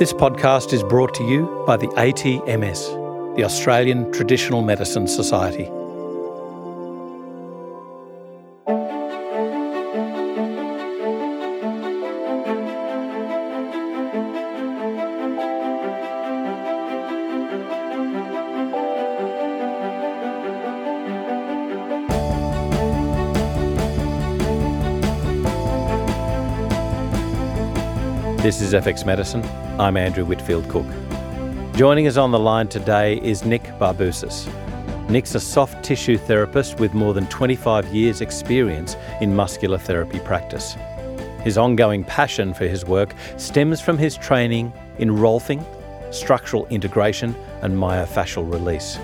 This podcast is brought to you by the ATMS, the Australian Traditional Medicine Society. This is FX Medicine. I'm Andrew Whitfield Cook. Joining us on the line today is Nick Barbousas. Nick's a soft tissue therapist with more than 25 years' experience in muscular therapy practice. His ongoing passion for his work stems from his training in Rolfing, structural integration, and myofascial release,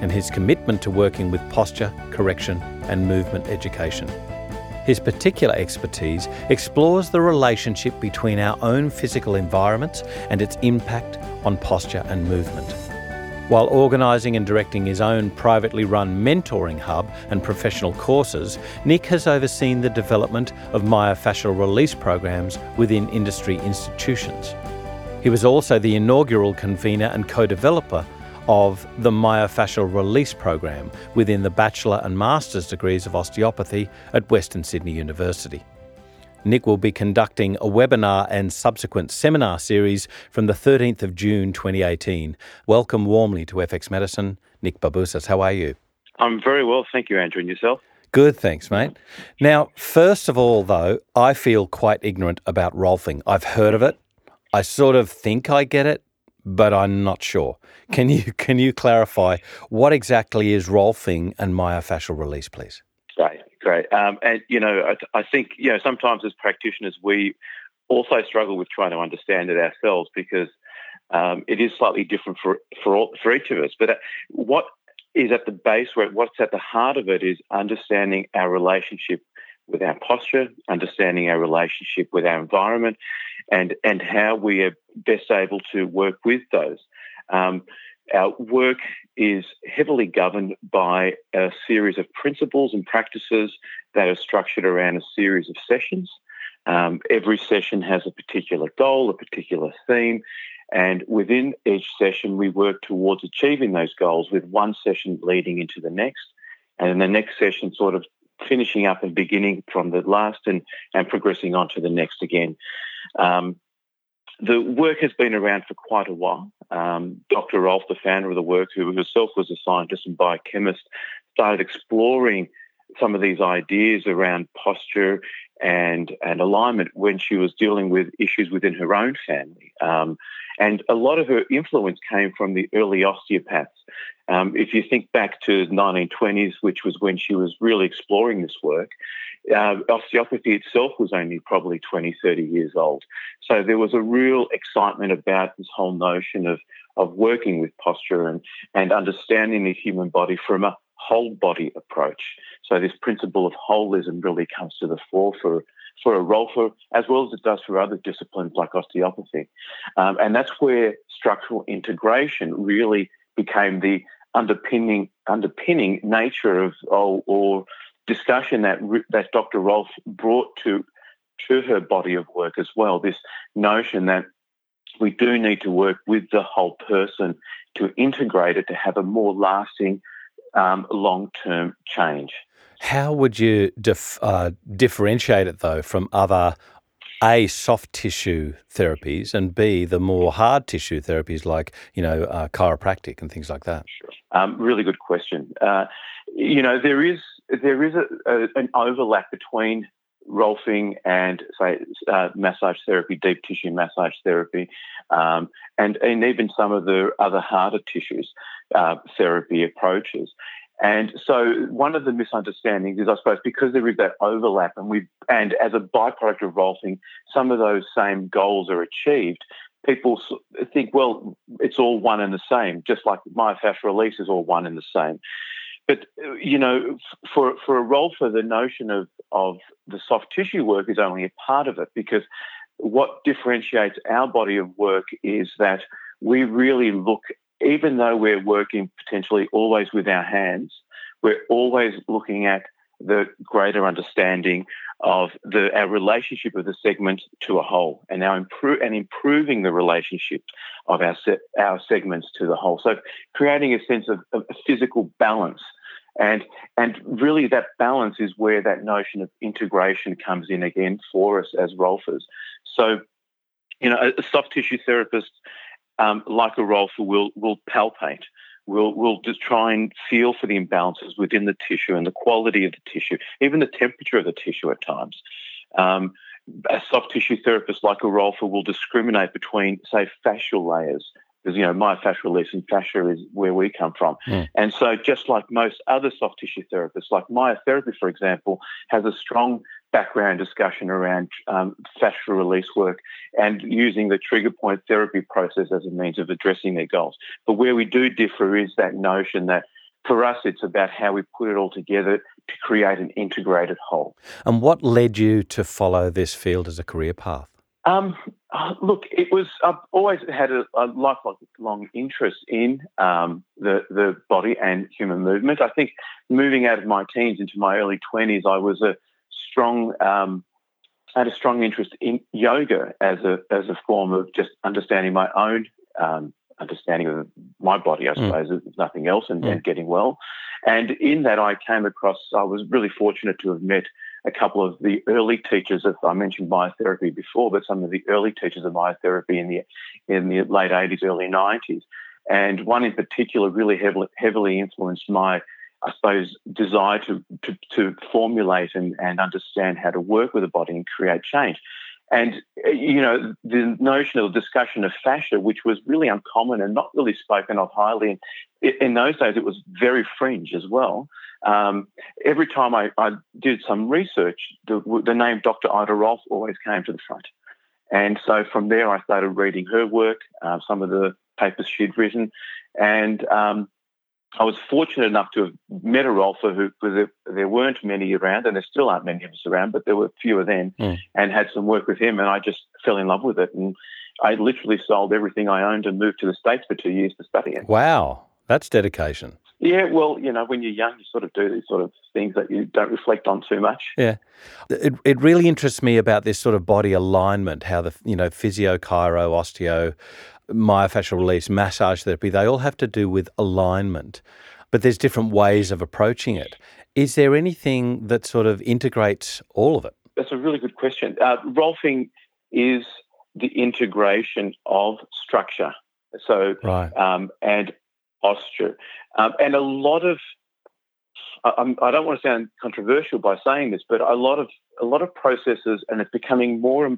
and his commitment to working with posture, correction, and movement education. His particular expertise explores the relationship between our own physical environments and its impact on posture and movement. While organising and directing his own privately run mentoring hub and professional courses, Nick has overseen the development of myofascial release programs within industry institutions. He was also the inaugural convener and co developer of the myofascial release program within the bachelor and master's degrees of osteopathy at Western Sydney University. Nick will be conducting a webinar and subsequent seminar series from the 13th of June 2018. Welcome warmly to FX Medicine, Nick Barbousas. How are you? I'm very well, thank you, Andrew. And yourself? Good, thanks, mate. Now, first of all, though, I feel quite ignorant about Rolfing. I've heard of it. I sort of think I get it, but I'm not sure. Can you can you clarify what exactly is Rolfing and myofascial release, please? Great, great. Um, and you know, I, I, think you know sometimes as practitioners we also struggle with trying to understand it ourselves because um, it is slightly different for for all, for each of us. But uh, what is at the base, where what's at the heart of it, is understanding our relationship with our posture, understanding our relationship with our environment, and and how we are best able to work with those. Um, our work is heavily governed by a series of principles and practices that are structured around a series of sessions. Um, every session has a particular goal, a particular theme, and within each session, we work towards achieving those goals with one session leading into the next, and then the next session sort of finishing up and beginning from the last and, and progressing on to the next again. Um, the work has been around for quite a while. Um, Dr. Rolf, the founder of the work, who herself was a scientist and biochemist, started exploring some of these ideas around posture and and alignment when she was dealing with issues within her own family. Um, and a lot of her influence came from the early osteopaths. Um, if you think back to the 1920s, which was when she was really exploring this work, uh, osteopathy itself was only probably 20, 30 years old. So there was a real excitement about this whole notion of, of working with posture and, and understanding the human body from a whole body approach. So this principle of holism really comes to the fore for, for a Rolfer, as well as it does for other disciplines like osteopathy. Um, and that's where structural integration really became the underpinning underpinning nature of or, or discussion that that Dr. Rolf brought to to her body of work as well. This notion that we do need to work with the whole person to integrate it to have a more lasting, um, long term change. How would you dif- uh, differentiate it though from other a soft tissue therapies and b the more hard tissue therapies like you know uh, chiropractic and things like that? Sure. Um, really good question. Uh, you know there is there is a, a, an overlap between Rolfing and say uh, massage therapy, deep tissue massage therapy, um, and and even some of the other harder tissues uh, therapy approaches. And so one of the misunderstandings is, I suppose, because there is that overlap, and we and as a byproduct of Rolfing, some of those same goals are achieved. People think, well, it's all one and the same, just like myofascial release is all one and the same. But you know, for for a Rolfer, the notion of of the soft tissue work is only a part of it because what differentiates our body of work is that we really look, even though we're working potentially always with our hands, we're always looking at the greater understanding of the, our relationship of the segment to a whole, and now improve and improving the relationship of our se- our segments to the whole. So creating a sense of, of physical balance, and and really that balance is where that notion of integration comes in again for us as Rolfers. So, you know, a, soft tissue therapist um, like a Rolfer will will palpate We'll, we'll just try and feel for the imbalances within the tissue and the quality of the tissue, even the temperature of the tissue at times. Um, a soft tissue therapist like a Rolfer will discriminate between, say, fascial layers, because you know myofascial release and fascia is where we come from. Mm. And so, just like most other soft tissue therapists, like myotherapy, for example, has a strong background discussion around um, fascial release work and using the trigger point therapy process as a means of addressing their goals. But where we do differ is that notion that for us, it's about how we put it all together to create an integrated whole. And what led you to follow this field as a career path? Um, look, it was. I've always had a, a lifelong interest in um, the the body and human movement. I think moving out of my teens into my early twenties, I was a strong um, had a strong interest in yoga as a as a form of just understanding my own um, understanding of my body, I hmm. suppose, mm. if nothing else, and, mm. and, getting well. And in that, I came across. I was really fortunate to have met a couple of the early teachers of. I mentioned myotherapy before, but some of the early teachers of myotherapy in the in the late '80s, early '90s, and one in particular really heavily heavily influenced my I suppose, desire to, to, to formulate and, and understand how to work with the body and create change. And, you know, the notion of discussion of fascia, which was really uncommon and not really spoken of highly, in those days it was very fringe as well. Um, every time I, I, did some research, the, the, name Dr. Ida Rolf always came to the front. And so from there, I started reading her work, uh, some of the papers she'd written, and um, I was fortunate enough to have met a Rolfer who, there, there, weren't many around, and there still aren't many of us around, but there were fewer then, mm. and had some work with him, and I just fell in love with it. And I literally sold everything I owned and moved to the States for two years to study it. Wow, that's dedication. Yeah, well, you know, when you're young, you sort of do these sort of things that you don't reflect on too much. Yeah, it it really interests me about this sort of body alignment, how the you know physio, chiro, osteo, myofascial release, massage therapy, they all have to do with alignment, but there's different ways of approaching it. Is there anything that sort of integrates all of it? That's a really good question. Uh, Rolfing is the integration of structure, so right. um, and posture, um, and a lot of I, I, don't want to sound controversial by saying this, but a lot of a lot of processes, and it's becoming more.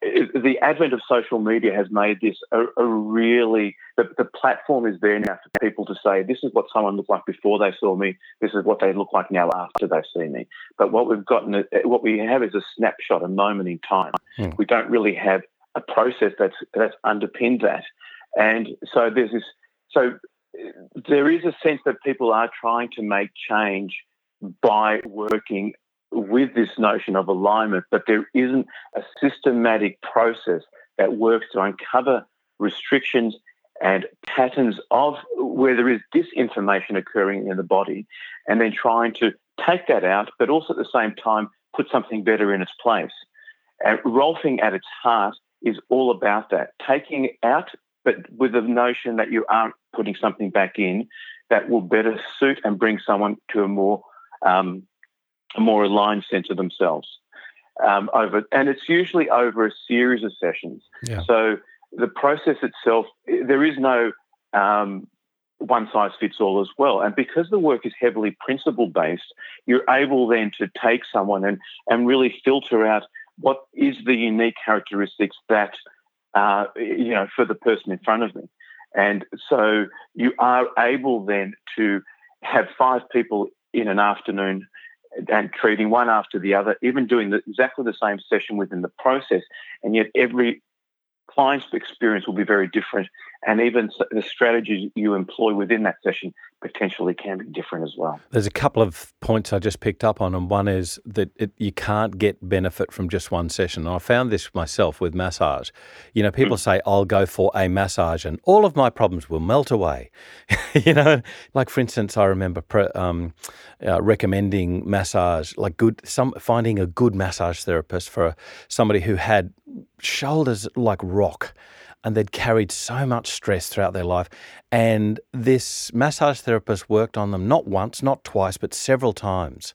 The advent of social media has made this a, a really the, the, platform is there now for people to say this is what someone looked like before they saw me. This is what they look like now after they see me. But what we've gotten, what we have is a snapshot, a moment in time. Hmm. We don't really have a process that's that's underpinned that, and so there's this. So there is a sense that people are trying to make change by working with this notion of alignment, but there isn't a systematic process that works to uncover restrictions and patterns of where there is disinformation occurring in the body, and then trying to take that out, but also at the same time put something better in its place. And Rolfing at its heart is all about that, taking out, but with the notion that you aren't putting something back in that will better suit and bring someone to a more um, a more aligned sense of themselves. Um, over and it's usually over a series of sessions. Yeah. So the process itself, there is no um, one size fits all as well. And because the work is heavily principle based, you're able then to take someone and, and really filter out what is the unique characteristics that, uh, you know, for the person in front of me. And so you are able then to have five people in an afternoon and treating one after the other, even doing the, exactly the same session within the process. And yet every client's experience will be very different and even the strategies you employ within that session potentially can be different as well. There's a couple of points I just picked up on, and one is that it, you can't get benefit from just one session. And I found this myself with massage. You know, people mm. say, I'll go for a massage and all of my problems will melt away. you know, like for instance, I remember pre- um, uh, recommending massage, like good, some finding a good massage therapist for somebody who had shoulders like rock and they'd carried so much stress throughout their life. And this massage therapist worked on them not once, not twice, but several times.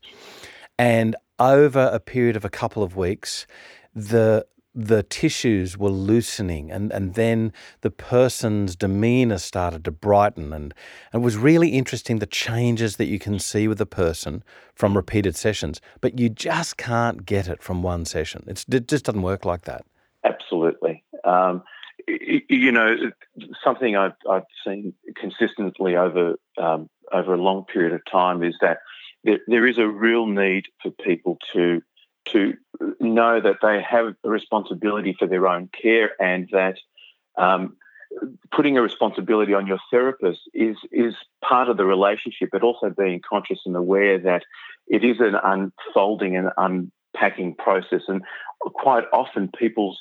And over a period of a couple of weeks, the the tissues were loosening and, and then the person's demeanor started to brighten and, and it was really interesting the changes that you can see with a person from repeated sessions but you just can't get it from one session it's, it just doesn't work like that absolutely um, you know, something I've, I've seen consistently over um, over a long period of time is that there, there is a real need for people to to know that they have a responsibility for their own care and that um, putting a responsibility on your therapist is is part of the relationship, but also being conscious and aware that it is an unfolding and unpacking process. And quite often, people's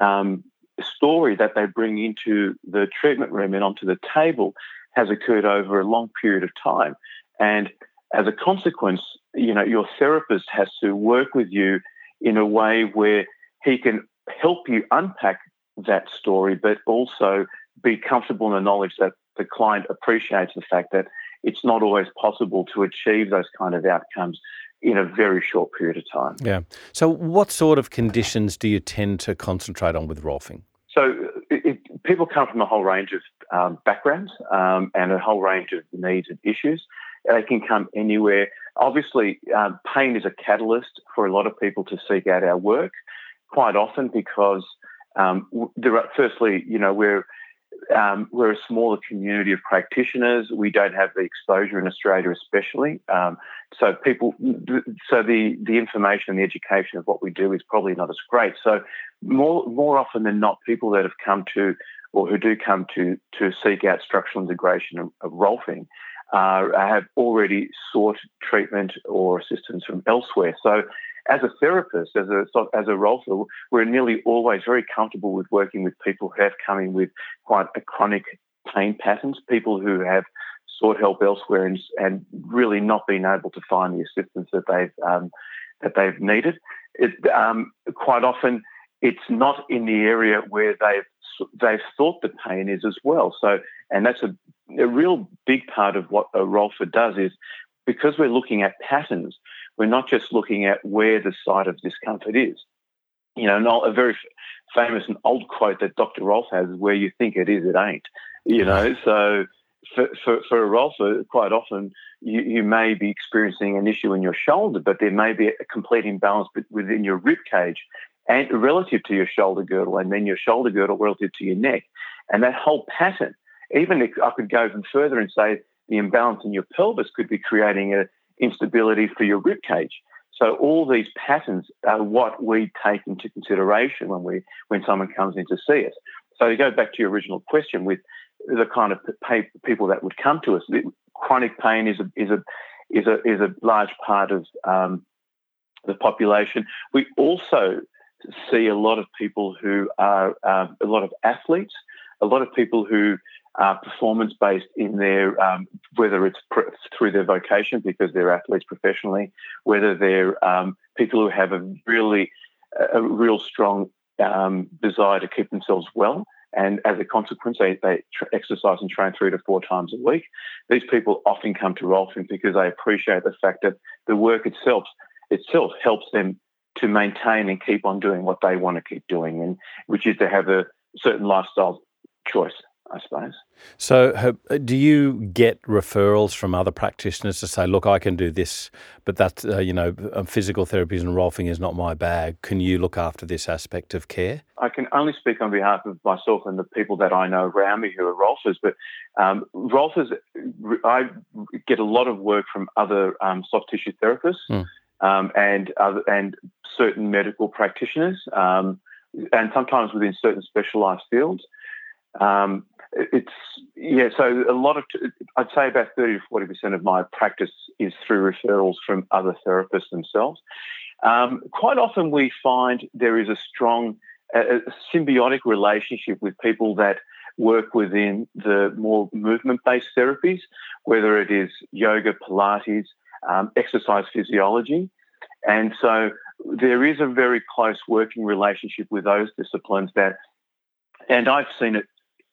um, story that they bring into the treatment room and onto the table has occurred over a long period of time. And as a consequence, you know, your therapist has to work with you in a way where he can help you unpack that story, but also be comfortable in the knowledge that the client appreciates the fact that it's not always possible to achieve those kind of outcomes in a very short period of time. Yeah. So, what sort of conditions do you tend to concentrate on with Rolfing? So it, people come from a whole range of um, backgrounds um, and a whole range of needs and issues. They can come anywhere. Obviously, um, pain is a catalyst for a lot of people to seek out our work. Quite often, because um, there are, firstly, you know, we're um, we're a smaller community of practitioners. We don't have the exposure in Australia, especially. Um, so people, so the the information and the education of what we do is probably not as great. So more more often than not, people that have come to or who do come to to seek out structural integration of, of Rolfing uh, have already sought treatment or assistance from elsewhere. So as a therapist, as a as a role, we're nearly always very comfortable with working with people who have come in with quite a chronic pain patterns, people who have sought help elsewhere and, and really not been able to find the assistance that they've um, that they've needed. It, um, quite often, it's not in the area where they've they've thought the pain is as well. So, and that's a, a real big part of what a Rolfer does is because we're looking at patterns we're not just looking at where the site of discomfort is. You know, a very famous and old quote that Dr. Rolf has is where you think it is, it ain't. You know, so for, for, for a Rolfer, quite often you, you may be experiencing an issue in your shoulder, but there may be a complete imbalance within your rib cage and relative to your shoulder girdle, and then your shoulder girdle relative to your neck. And that whole pattern, even if I could go even further and say the imbalance in your pelvis could be creating a, instability for your rib cage. So all these patterns are what we take into consideration when we when someone comes in to see us. So to go back to your original question with the kind of people that would come to us, chronic pain is a is a is a is a large part of um, the population. We also see a lot of people who are um, a lot of athletes, a lot of people who uh, performance based in their um, whether it's pr- through their vocation because they're athletes professionally, whether they're um, people who have a really a real strong um, desire to keep themselves well. And as a consequence, they, they tr- exercise and train three to four times a week. These people often come to Rolfing because they appreciate the fact that the work itself itself helps them to maintain and keep on doing what they want to keep doing, and which is to have a certain lifestyle choice. I suppose. So, do you get referrals from other practitioners to say, "Look, I can do this, but that uh, you know, um, physical therapies and Rolfing is not my bag. Can you look after this aspect of care?" I can only speak on behalf of myself and the people that I know around me who are Rolfers. But um, Rolfers, I get a lot of work from other um, soft tissue therapists mm. um, and other, and certain medical practitioners, um, and sometimes within certain specialised fields. Um, it's yeah. So a lot of I'd say about thirty to forty percent of my practice is through referrals from other therapists themselves. Um, quite often, we find there is a strong a symbiotic relationship with people that work within the more movement-based therapies, whether it is yoga, Pilates, um, exercise physiology, and so there is a very close working relationship with those disciplines that, and I've seen it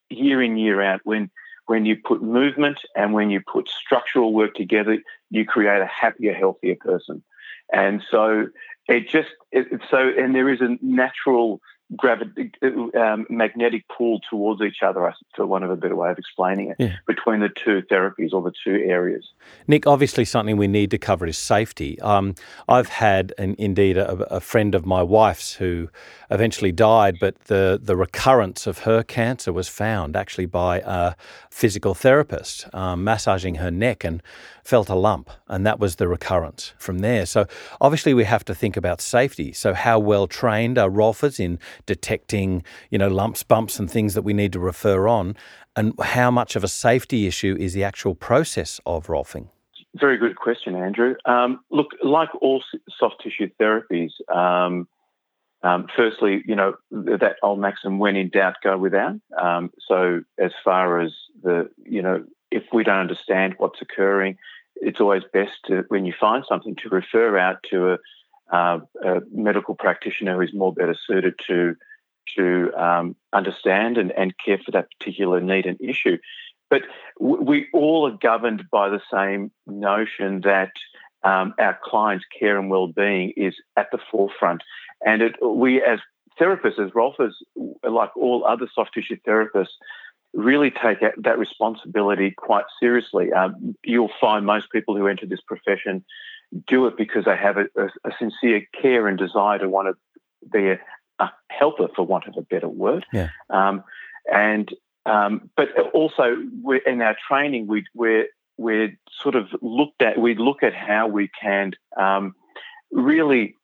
year in, year out when when you put movement and when you put structural work together, you create a happier, healthier person. And so it just it, so and there is a natural gravity, um, magnetic pull towards each other, for one of a better way of explaining it, yeah. between the two therapies or the two areas. Nick, obviously, something we need to cover is safety. Um, I've had, an, indeed, a, a, friend of my wife's who eventually died, but the, the recurrence of her cancer was found actually by a physical therapist um, massaging her neck and felt a lump, and that was the recurrence from there. So, obviously, we have to think about safety. So, how well trained are Rolfers in detecting, you know, lumps, bumps, and things that we need to refer on, and how much of a safety issue is the actual process of Rolfing? Very good question, Andrew. Um, look, like all soft tissue therapies, um, um, firstly, you know, that old maxim, when in doubt, go without. Um, so, as far as the, you know, if we don't understand what's occurring, it's always best to, when you find something, to refer out to a, uh, a medical practitioner who is more better suited to to um, understand and, and care for that particular need and issue. But we all are governed by the same notion that um, our clients' care and well-being is at the forefront, and it, we as therapists, as Rolfers, like all other soft tissue therapists, really take that responsibility quite seriously. Um, you'll find most people who enter this profession do it because they have a, a, a sincere care and desire to want to be a, a, helper, for want of a better word. Yeah. Um, and um, but also in our training, we, we're we're sort of looked at. We look at how we can um, really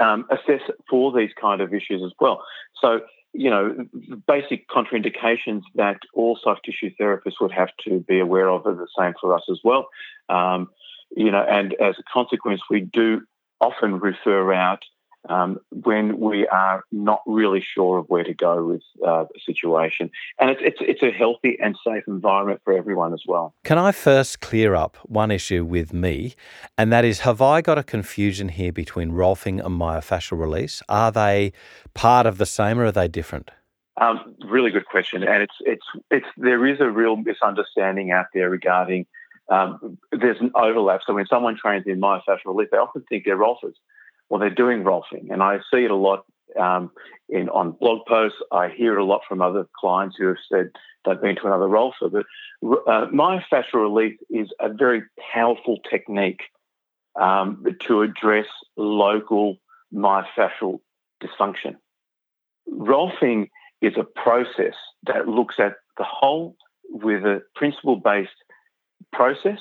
um, assess for these kind of issues as well. So you know, basic contraindications that all soft tissue therapists would have to be aware of are the same for us as well. Um, you know, and as a consequence, we do often refer out um, when we are not really sure of where to go with uh, a situation. And it's, it's, it's a healthy and safe environment for everyone as well. Can I first clear up one issue with me? And that is have I got a confusion here between Rolfing and myofascial release? Are they part of the same or are they different? Um, really good question, and it's it's it's there is a real misunderstanding out there regarding um, there's an overlap. So when someone trains in myofascial release, they often think they're Rolfers. Well, they're doing Rolfing, and I see it a lot um, in on blog posts. I hear it a lot from other clients who have said they've been to another Rolfer. But uh, myofascial release is a very powerful technique um, to address local myofascial dysfunction. Rolfing is a process that looks at the whole with a principle-based process,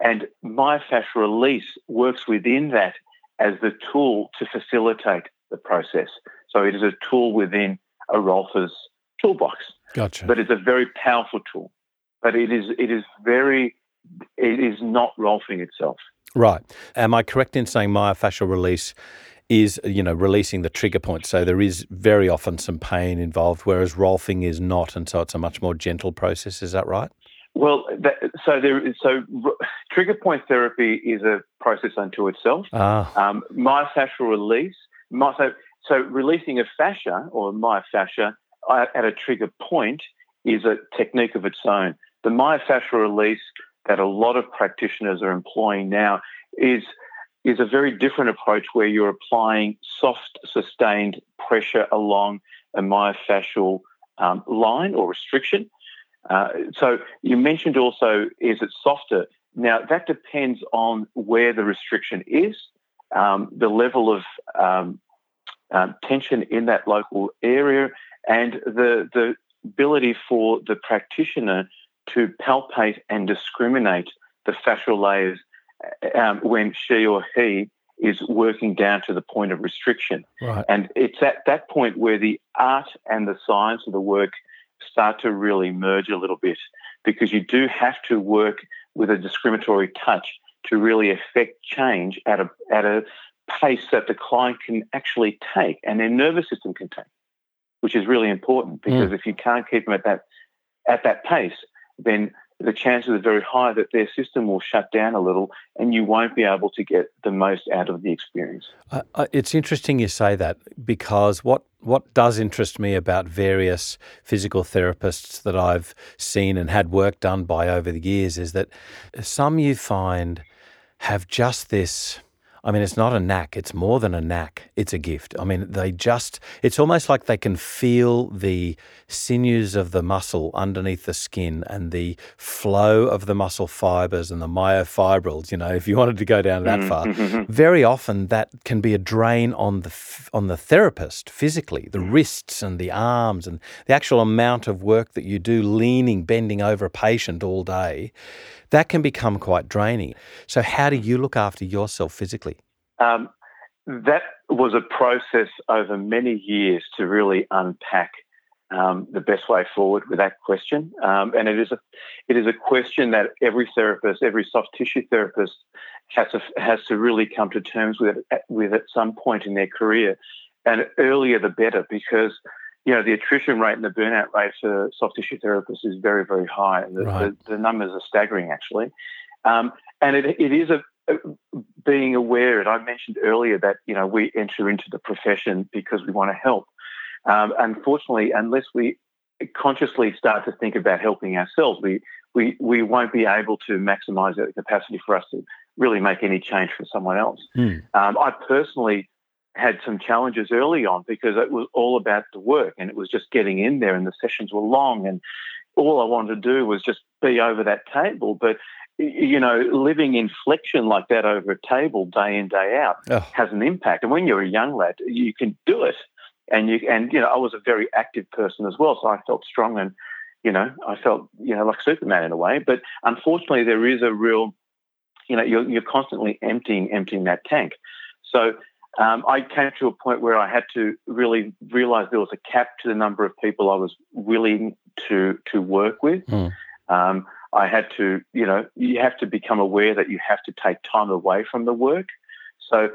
and myofascial release works within that as the tool to facilitate the process. So it is a tool within a Rolfer's toolbox. Gotcha. But it's a very powerful tool. But it is it is very it is not Rolfing itself. Right. Am I correct in saying myofascial release is you know releasing the trigger point so there is very often some pain involved whereas rolfing is not and so it's a much more gentle process is that right well, that, so there, so trigger point therapy is a process unto itself. Ah. Um, myofascial release, my, so, so releasing a fascia or myofascia at a trigger point is a technique of its own. The myofascial release that a lot of practitioners are employing now is is a very different approach where you're applying soft, sustained pressure along a myofascial um, line or restriction. Uh, so you mentioned also, is it softer? Now that depends on where the restriction is, um, the level of um, um, tension in that local area, and the the ability for the practitioner to palpate and discriminate the fascial layers um, when she or he is working down to the point of restriction. Right. And it's at that point where the art and the science of the work start to really merge a little bit because you do have to work with a discriminatory touch to really affect change at a at a pace that the client can actually take and their nervous system can take, which is really important because mm. if you can't keep them at that at that pace, then the chances are very high that their system will shut down a little and you won't be able to get the most out of the experience. Uh, uh, it's interesting you say that because what, what does interest me about various physical therapists that I've seen and had work done by over the years is that some you find have just this I mean, it's not a knack. It's more than a knack. It's a gift. I mean, they just, it's almost like they can feel the sinews of the muscle underneath the skin and the flow of the muscle fibers and the myofibrils, you know, if you wanted to go down that far. Mm-hmm. Very often that can be a drain on the, on the therapist physically, the wrists and the arms and the actual amount of work that you do leaning, bending over a patient all day that can become quite draining. So, how do you look after yourself physically? Um, that was a process over many years to really unpack um, the best way forward with that question. Um, and it is a it is a question that every therapist, every soft tissue therapist, has to has to really come to terms with with at some point in their career, and earlier the better because you know, the attrition rate and the burnout rate for soft tissue therapists is very, very high. The, right. the, the numbers are staggering, actually. Um, and it, it is a, a, being aware, and I mentioned earlier that, you know, we enter into the profession because we want to help. Um, unfortunately, unless we consciously start to think about helping ourselves, we, we, we won't be able to maximize the capacity for us to really make any change for someone else. Mm. Um, I personally had some challenges early on because it was all about the work and it was just getting in there and the sessions were long and all I wanted to do was just be over that table. But you know, living in flexion like that over a table day in day out oh. has an impact. And when you're a young lad, you can do it. And you and you know, I was a very active person as well, so I felt strong and you know, I felt you know like Superman in a way. But unfortunately, there is a real, you know, you're, you're constantly emptying emptying that tank. So um, I came to a point where I had to really realize there was a cap to the number of people I was willing to to work with. Mm. Um, I had to, you know, you have to become aware that you have to take time away from the work. So,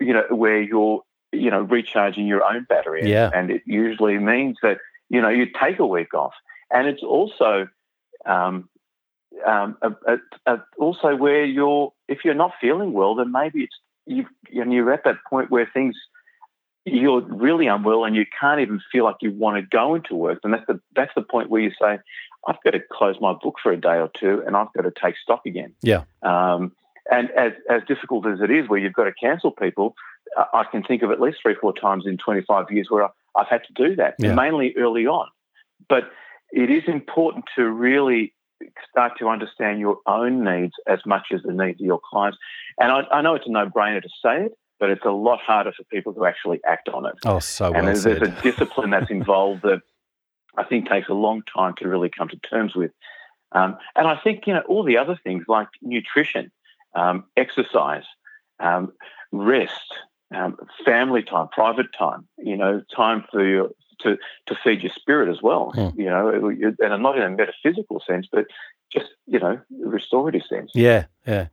you know, where you're, you know, recharging your own battery. Yeah. And it usually means that, you know, you take a week off. And it's also, um, um, a, a, a, also where you're, if you're not feeling well, then maybe it's you and you're at that point where things you're really unwell and you can't even feel like you want to go into work. And that's the that's the point where you say, I've got to close my book for a day or two and I've got to take stock again. Yeah. Um, and as as difficult as it is, where you've got to cancel people, I can think of at least three, four times in 25 years where I've had to do that, yeah. mainly early on. But it is important to really start to understand your own needs as much as the needs of your clients. And I, I know it's a no-brainer to say it, but it's a lot harder for people to actually act on it. Oh, so well And there's, there's a discipline that's involved that I think takes a long time to really come to terms with. Um, and I think you know all the other things like nutrition, um, exercise, um, rest, um, family time, private time. You know, time for your to to feed your spirit as well. Mm. You know, and not in a metaphysical sense, but just you know, restorative sense. Yeah, yeah.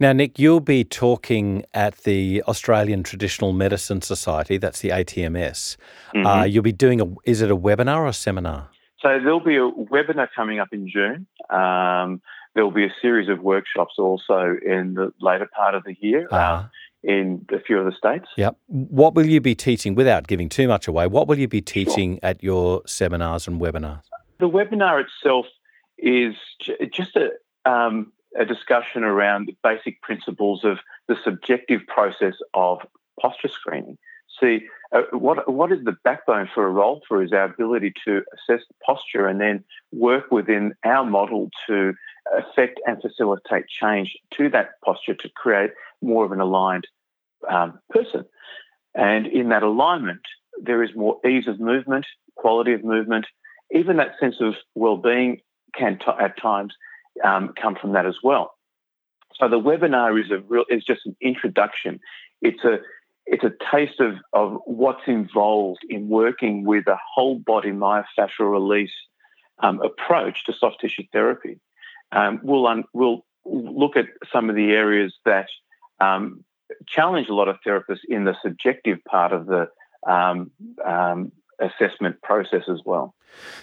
Now, Nick, you'll be talking at the Australian Traditional Medicine Society. That's the ATMS. Mm-hmm. Uh, you'll be doing a. Is it a webinar or a seminar? So there'll be a webinar coming up in June. Um, there'll be a series of workshops also in the later part of the year. Uh-huh in a few of the states. Yep. What will you be teaching, without giving too much away, what will you be teaching sure. at your seminars and webinars? The webinar itself is just a, um, a discussion around the basic principles of the subjective process of posture screening. See, uh, what what is the backbone for a Rolfer is our ability to assess the posture and then work within our model to affect and facilitate change to that posture to create more of an aligned um, person. And in that alignment, there is more ease of movement, quality of movement, even that sense of well-being can t- at times um, come from that as well. So the webinar is a real is just an introduction. It's a it's a taste of, of what's involved in working with a whole body myofascial release um, approach to soft tissue therapy, um, we'll, un- we'll look at some of the areas that um, challenge a lot of therapists in the subjective part of the um, um, assessment process as well.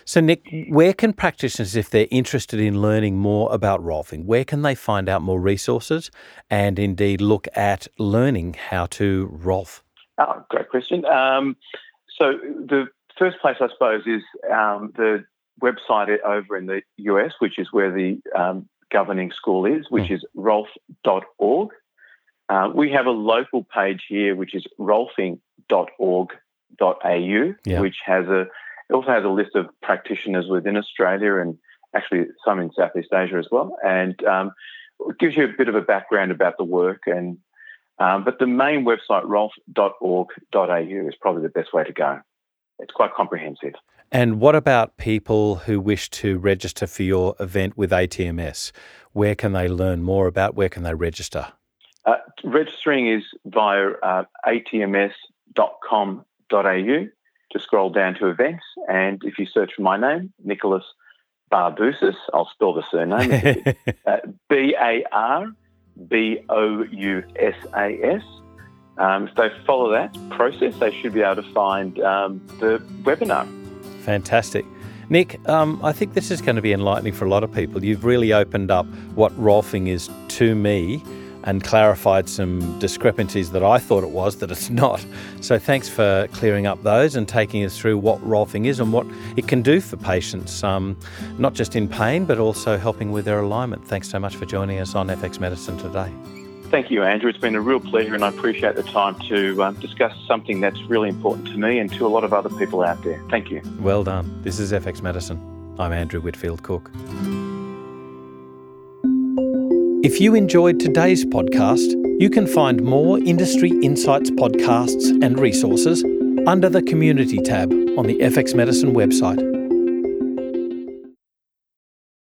So, Nick, where can practitioners, if they're interested in learning more about rolfing, where can they find out more resources and indeed look at learning how to rolf? Oh, great question. Um, so, the first place, I suppose, is um, the website over in the US, which is where the um, governing school is, which mm. is rolf.org. Uh, we have a local page here, which is rolfing.org.au, yeah. which has a it also has a list of practitioners within Australia and actually some in Southeast Asia as well, and um, it gives you a bit of a background about the work. And um, but the main website rolf.org.au is probably the best way to go. It's quite comprehensive. And what about people who wish to register for your event with ATMS? Where can they learn more about? Where can they register? Uh, registering is via uh, atms.com.au. Just scroll down to events, and if you search for my name, Nicholas Barbousas, I'll spell the surname uh, B A R B O U S A S. Um, if they follow that process, they should be able to find um, the webinar. Fantastic. Nick, um, I think this is going to be enlightening for a lot of people. You've really opened up what rolfing is to me and clarified some discrepancies that I thought it was that it's not. So thanks for clearing up those and taking us through what rolfing is and what it can do for patients, um, not just in pain, but also helping with their alignment. Thanks so much for joining us on FX Medicine today. Thank you, Andrew. It's been a real pleasure, and I appreciate the time to um, discuss something that's really important to me and to a lot of other people out there. Thank you. Well done. This is FX Medicine. I'm Andrew Whitfield Cook. If you enjoyed today's podcast, you can find more Industry Insights podcasts and resources under the Community tab on the FX Medicine website.